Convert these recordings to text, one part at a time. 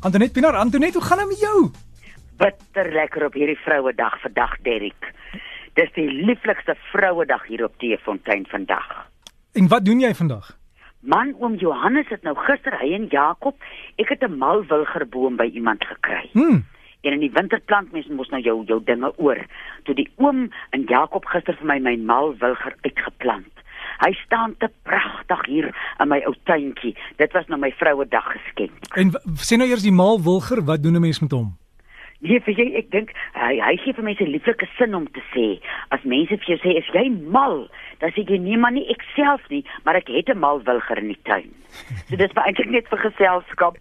Antoinette Pinaar, Antoinette, hoe gaan dit met jou? Bitter lekker op hierdie Vrouedag vandag, Derrick. Dis die lieflikste Vrouedag hier op Teefontein vandag. En wat doen jy vandag? Man oom Johannes het nou gister hy en Jakob, ek het 'n malwilgerboom by iemand gekry. Hm. En in die winterplant mens mos nou jou jou dinge oor. Toe die oom en Jakob gister vir my my malwilger uitgeplant. Hy staan te pragtig hier in my ou tuintjie. Dit was nou my Vrouedag geskenk. En sê nou eers die maal wilger, wat doen 'n mens met hom? Nee, vir jy, ek dink hy hy gee vir mense lieflike sin om te sê. As mense vir jou sê as jy mal, dan sê jy nee maar nie ek self nie, maar ek het 'n malwilger in die tuin. So dis maar eintlik net vir geselskap.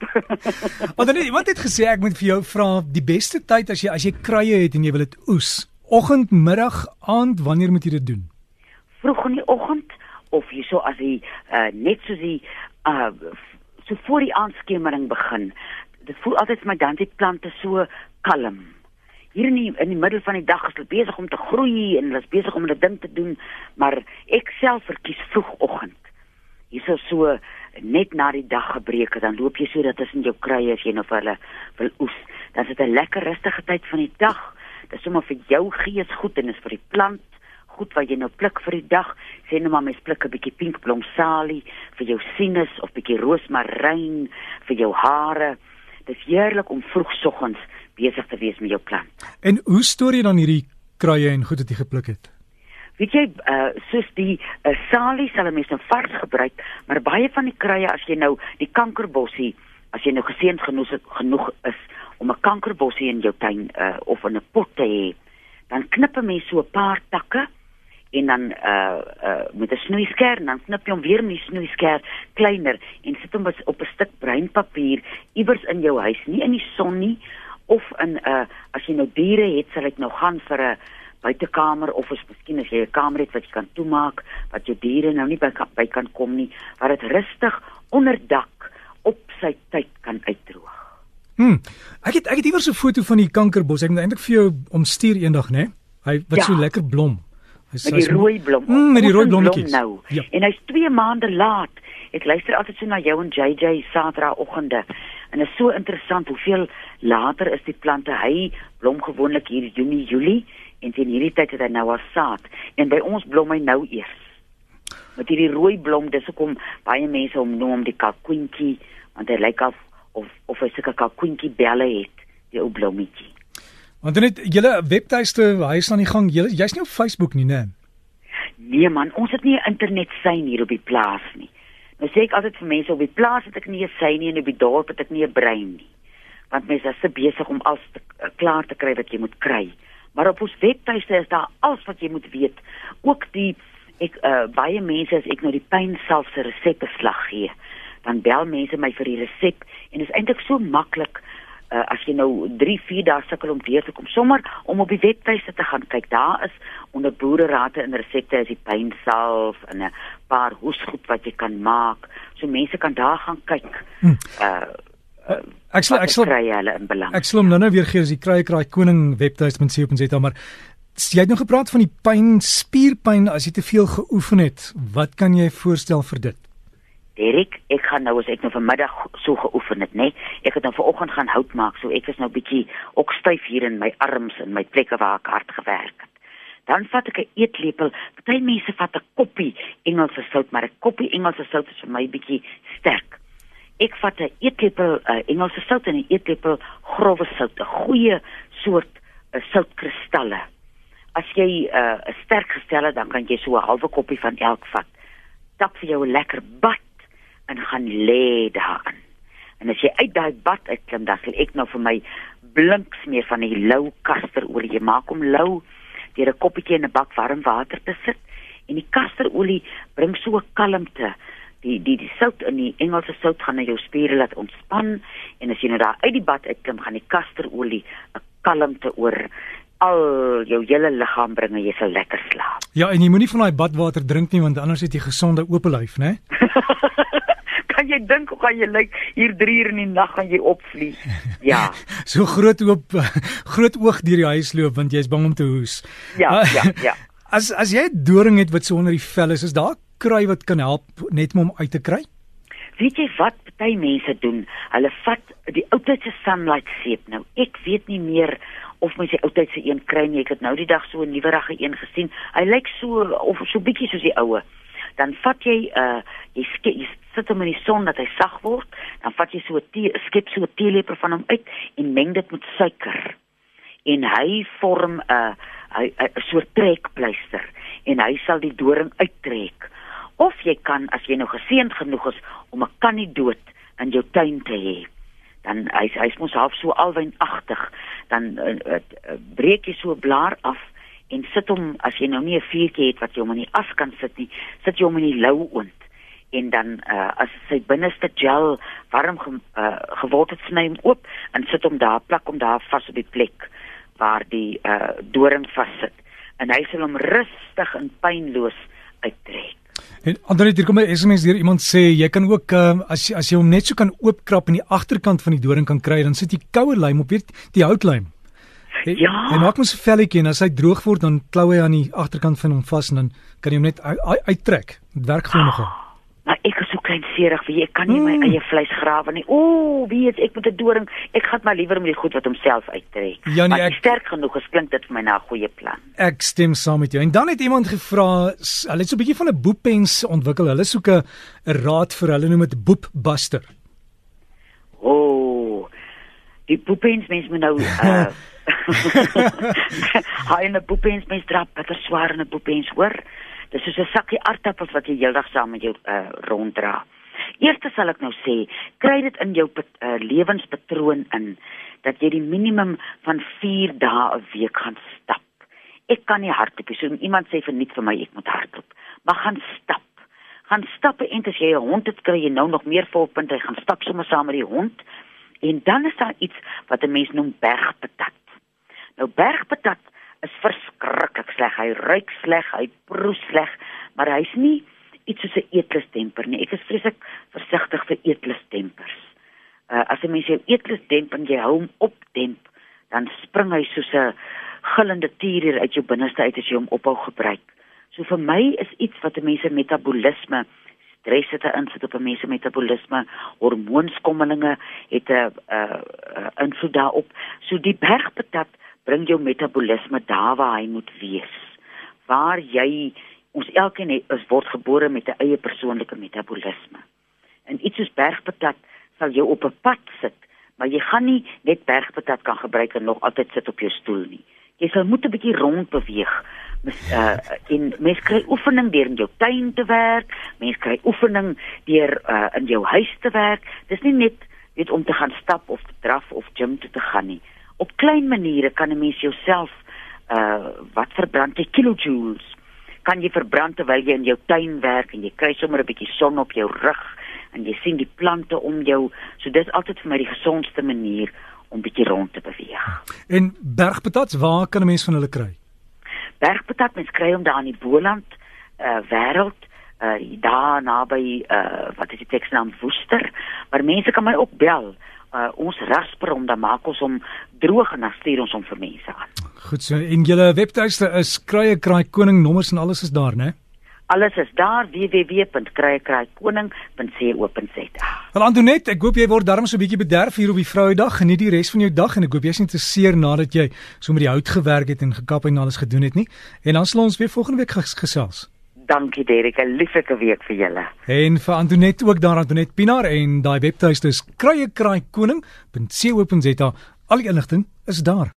Antoinette, iemand het gesê ek moet vir jou vra die beste tyd as jy as jy kruie het en jy wil dit oes. Oggend, middag, aand, wanneer moet jy dit doen? Vroeg in die oggend of hierso as hy uh, net soos die uh, so voor die aandskemering begin. Dit voel altyd vir my dan die plante so kalm. Hier in die in die middel van die dag is hulle besig om te groei en hulle is besig om hulle ding te doen, maar ek self verkies vroegoggend. Hierso so net na die dag gebreek het, dan loop jy so dat tussen jou kruie as jy nou vir hulle wil oes. Dan is dit 'n lekker rustige tyd van die dag. Dit is sommer vir jou gees goed en is vir die plant goed wat jy nou pluk vir die dag. Sê nou maar mens pluk 'n bietjie pinkblom salie vir jou sinus of bietjie roosmaryn vir jou hare. Dis heerlik om vroegsoggens besig te wees met jou plant. En hoe stoor jy dan hierdie kruie en goed wat jy gepluk het? Weet jy, uh, soos die uh, salie sal 'n mens nou vars gebruik, maar baie van die kruie as jy nou die kankerbossie, as jy nou geseënd genoeg genoeg is om 'n kankerbossie in jou tuin uh, of in 'n pot te hê, dan knip 'n mens so 'n paar takke en dan uh uh met 'n snoeisker en dan knip jy hom weer met die snoeisker kleiner en sit hom op 'n stuk bruin papier iewers in jou huis, nie in die son nie of in 'n uh, as jy nou diere het, sal ek nou gaan vir 'n buitekamer of as miskien as jy 'n kamer het wat jy kan toemaak wat jou diere nou nie by kan, by kan kom nie, waar dit rustig onder dak op sy tyd kan uitdroog. Hm. Ek het ek het iewers 'n foto van die kankerbos. Ek moet eintlik vir jou omstuur eendag, né? Hy wat Ja. so lekker blom. Hy's Met die rooi blom. Mm, met die rooi blommetjies. Nou. Ja. En hy's 2 maande laat. Ek luister altyd so na jou en JJ Saterdagoggende. En dit is so interessant hoeveel later is die plante. Hy blom gewoonlik hier Junie, Julie en teen hierdie tyd het hy nou al saad. En by ons blom hy nou eers. Met hierdie rooi blom, dis hoekom baie mense hom noem die kalkoentjie, want hy lyk of of of hy sulke kalkoentjie belle het, die ou blommetjie. Want net julle webtuiste, hy is aan die gang. Julle jy's nie op Facebook nie, né? Nee man, ons het nie 'n internet sein hier op die plaas nie. Nou sê ek altyd vir mense op die plaas het ek nie 'n sein nie en op die dorp het ek nie 'n brein nie. Want mense is se besig om alles te, uh, klaar te kry wat jy moet kry. Maar op ons webtuiste is daar alles wat jy moet weet. Ook die ek uh, baie mense as ek nou die pynself se resepte slag gee, dan bel mense my vir die resep en dit is eintlik so maklik uh, as jy nou 3, 4 dae sukkel om deur te kom, sommer om op die webtuiste te gaan kyk. Daar is onder boererate en resepte is die pynsalf en 'n paar hoesgoed wat jy kan maak. So mense kan daar gaan kyk. Hm. Uh Ek sal ek sal kry hulle in belang. ek sal hom nou-nou weer gee as die kruie kraai koning webtuiste.co.za maar s- jy het nou gepraat van die pyn, spierpyn as jy te veel geoefen het. Wat kan jy voorstel vir dit? Derek, ek gaan nou as ek nou vanmiddag so geoefen het, nê. Ek het nou vanoggend gaan hout maak, so ek is nou bietjie ook styf hier in my arms en my plekke waar ek hard gewerk het. Dan vat ek 'n eetlepel. Party mense vat 'n koppie Engelse sout, maar 'n koppie Engelse sout is vir my bietjie sterk. Ek vat 'n eetlepel uh, Engelse sout en 'n eetlepel grouwe sout, 'n goeie soort uh, soutkristalle. As jy 'n uh, 'n sterk gestelle, dan kan jy so 'n halwe koppie van elk vat. Tap vir jou 'n lekker bad en gaan lê daarin. En as jy uit daai bad uitklim, dan sal ek nou vir my blink smeer van die lou kasterolie. Jy maak hom lou deur 'n koppietjie in 'n bak warm water te sit en die kasterolie bring so 'n kalmte. Die die die sout in die Engelse sout gaan na jou spiere laat ontspan en as jy nou daar uit die bad uitklim, gaan die kasterolie 'n kalmte oor al jou hele liggaam bring en jy sal lekker slaap. Ja, en jy moenie van daai badwater drink nie want anders het jy gesonde oop lyf, né? kan jy dink hoe gaan jy lyk hier 3 uur in die nag gaan jy opvlieg? Ja. So groot oop groot oog deur die huis loop want jy's bang om te hoes. Ja, Ah, ja, ja. As as jy 'n doring het wat so onder die vel is, is daar 'n krui wat kan help net om hom uit te kry? weet jy wat party mense doen? Hulle vat die oudtydse sunlight seep. Nou, ek weet nie meer of mens die oudtydse een kry nie. Ek het nou die dag so 'n nuwerige een gesien. Hy lyk so of so bietjie soos die oue. Dan vat jy uh jy, ske, jy sit hom in die son dat hy sag word. Dan vat jy so 'n skep so 'n teelepel van hom uit en meng dit met suiker. En hy vorm 'n uh, 'n soort trekpleister en hy sal die doring uittrek of jy kan as jy nou geseënd genoeg is om 'n kannie dood in jou tuin te hê dan hy hy's mos half so alwynagtig dan uh, uh, breek jy so 'n blaar af en sit hom as jy nou nie 'n vuurtjie het wat jy hom in die as kan sit nie sit jy hom in die lou oond. En dan uh, as sy binneste gel warm ge, uh, geword het sny hom oop en sit hom daar plak hom daar vas op die plek waar die uh, doring vassit en hy sal hom rustig en pynloos uittrek En ander hier kom 'n SMS deur iemand sê jy kan ook uh, as as jy hom net so kan oopkrap in die agterkant van die doring kan kry dan sit jy koue lym op weet die houtlijm. Ja. En maak mos 'n velletjie en as hy droog word dan klou hy aan die agterkant van hom vas en dan kan jy hom net uittrek. Dit werk gou nogal. Oh. Maar ek is so kleinserig vir ek kan nie mm. my eie vleis grawe nie. Ooh, weet ek moet 'n doring. Ek gaan maar liewer met die goed wat homself uittrek. Ja, nee, ek sterk genoeg gesklink dit vir my na 'n goeie plan. Ek stem saam met jou. En dan het iemand gevra, hulle het so 'n bietjie van 'n boepens ontwikkel. Hulle soek 'n raad vir hulle noem dit boepbuster. Ooh. Die boepens mens moet nou uh Hy 'n boepens mens drap, dit is swaar 'n boepens, hoor. Dis soos 'n sakkie aardappels wat jy heeldag saam met jou uh, ronddra. Eerstens sal ek nou sê, kry dit in jou uh, lewenspatroon in dat jy die minimum van 4 dae 'n week gaan stap. Ek kan nie hardloop nie. So iemand sê verniet vir my ek moet hardloop. Maar gaan stap. Gaan stap en as jy 'n hond het, kry jy nou nog meer volpunte. Jy gaan stap sommer saam met die hond. En dan is daar iets wat 'n mens noem bergpatat. Nou bergpatat is verskriklik sleg. Hy ruik sleg, hy proe sleg, maar hy's nie iets soos 'n eetlustempper nie. Ek is vreeslik versigtig vir eetlustempers. Uh as 'n mens jou eetlus demp en jy hou hom op demp, dan spring hy soos 'n gillende tier uit jou binneste uit as jy hom ophou gebruik. So vir my is iets wat 'n mens se metabolisme stres het 'n invloed op 'n mens se metabolisme, hormoonskommelinge het 'n uh, uh, invloed daarop. So die bergpatat bring jou metabolisme daar waar hy moet wees. Waar jy ons elkeen het, is word gebore met 'n eie persoonlike metabolisme. En iets soos bergpatat sal jou op 'n pad sit, maar jy gaan nie net bergpatat kan gebruik en nog altyd sit op jou stoel nie. Jy sal moet 'n bietjie rond beweeg. Mes uh in mens kry oefening deur in jou tuin te werk, mens kry oefening deur uh in jou huis te werk. Dis nie net weet om te gaan stap of te draf of gym toe te gaan nie op klein maniere kan 'n mens jouself uh wat verbrand jy? Kilojoules. Kan jy verbrand terwyl jy in jou tuin werk en jy kry sommer 'n bietjie son op jou rug en jy sien die plante om jou. So dis altyd vir my die gesondste manier om bietjie rond te beweeg. En bergpatats, waar kan 'n mens van hulle kry? Bergpatat mens kry hom daar in die Boland uh wêreld uh daar naby uh wat is die teksnaam? Woester, maar mense kan my ook bel uh, ons rasper om dan maak ons hom droog en dan stuur ons hom vir mense aan. Goed so. En julle webtuiste is Krye Kraai Koning nommers en alles is daar, né? Alles is daar www.kryekraaikoning.co.za. Wel Antoinette, ek hoop jy word darm so 'n bietjie bederf hier op die Vrouedag. Geniet die res van jou dag en ek hoop jy's nie te seer nadat jy so met die hout gewerk het en gekap en alles gedoen het nie. En dan sal ons weer volgende week gesels dankie Derek, 'n lieflike week vir julle. En vir Antoinette ook daar Antoinette Pinaar en daai webtuiste is kruiekraaikoning.co.za. Al die inligting is daar.